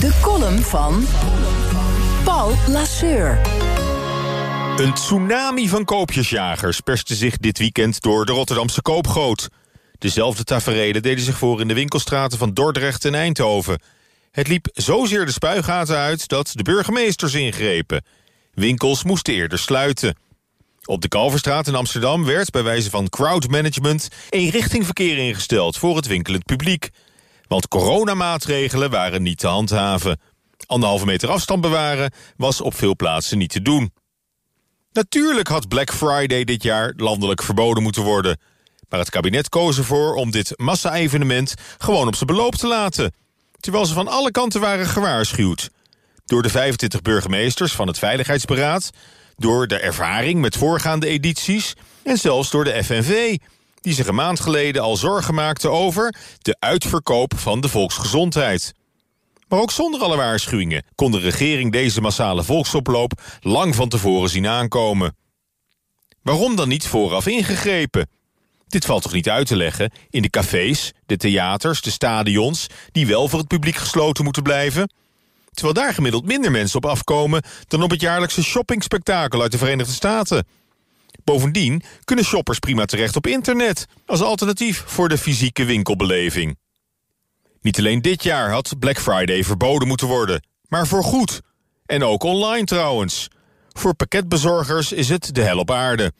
De column van Paul Lasseur. Een tsunami van koopjesjagers perste zich dit weekend door de Rotterdamse koopgoot. Dezelfde taferelen deden zich voor in de winkelstraten van Dordrecht en Eindhoven. Het liep zozeer de spuigaten uit dat de burgemeesters ingrepen. Winkels moesten eerder sluiten. Op de Kalverstraat in Amsterdam werd bij wijze van crowdmanagement... eenrichtingverkeer ingesteld voor het winkelend publiek. Want coronamaatregelen waren niet te handhaven. Anderhalve meter afstand bewaren was op veel plaatsen niet te doen. Natuurlijk had Black Friday dit jaar landelijk verboden moeten worden. Maar het kabinet koos ervoor om dit massa-evenement gewoon op zijn beloop te laten. Terwijl ze van alle kanten waren gewaarschuwd. Door de 25 burgemeesters van het Veiligheidsberaad... door de ervaring met voorgaande edities... en zelfs door de FNV, die zich een maand geleden al zorgen maakte over... de uitverkoop van de volksgezondheid. Maar ook zonder alle waarschuwingen kon de regering deze massale volksoploop lang van tevoren zien aankomen. Waarom dan niet vooraf ingegrepen? Dit valt toch niet uit te leggen in de cafés, de theaters, de stadions... die wel voor het publiek gesloten moeten blijven? Terwijl daar gemiddeld minder mensen op afkomen... dan op het jaarlijkse shoppingspektakel uit de Verenigde Staten. Bovendien kunnen shoppers prima terecht op internet... als alternatief voor de fysieke winkelbeleving. Niet alleen dit jaar had Black Friday verboden moeten worden, maar voor goed. En ook online trouwens. Voor pakketbezorgers is het de hel op aarde.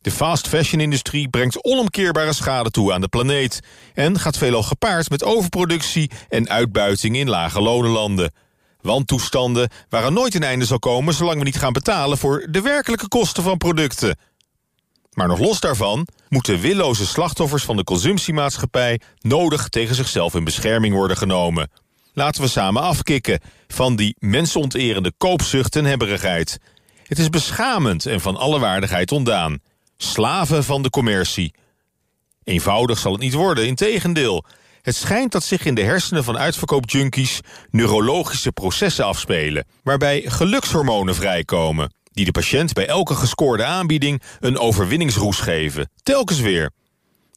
De fast fashion-industrie brengt onomkeerbare schade toe aan de planeet... en gaat veelal gepaard met overproductie en uitbuiting in lage lonenlanden. Wantoestanden waar nooit een einde zal komen... zolang we niet gaan betalen voor de werkelijke kosten van producten. Maar nog los daarvan moeten willoze slachtoffers van de consumptiemaatschappij... nodig tegen zichzelf in bescherming worden genomen. Laten we samen afkicken van die mensonterende koopzucht en hebberigheid. Het is beschamend en van alle waardigheid ontdaan. Slaven van de commercie. Eenvoudig zal het niet worden, integendeel. Het schijnt dat zich in de hersenen van uitverkoopjunkies... neurologische processen afspelen... waarbij gelukshormonen vrijkomen die de patiënt bij elke gescoorde aanbieding een overwinningsroes geven. Telkens weer.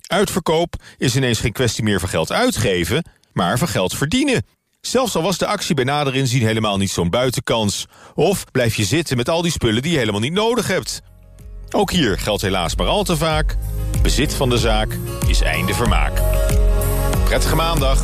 Uitverkoop is ineens geen kwestie meer van geld uitgeven, maar van geld verdienen. Zelfs al was de actie bij nader inzien helemaal niet zo'n buitenkans. Of blijf je zitten met al die spullen die je helemaal niet nodig hebt. Ook hier geldt helaas maar al te vaak... bezit van de zaak is einde vermaak. Prettige maandag.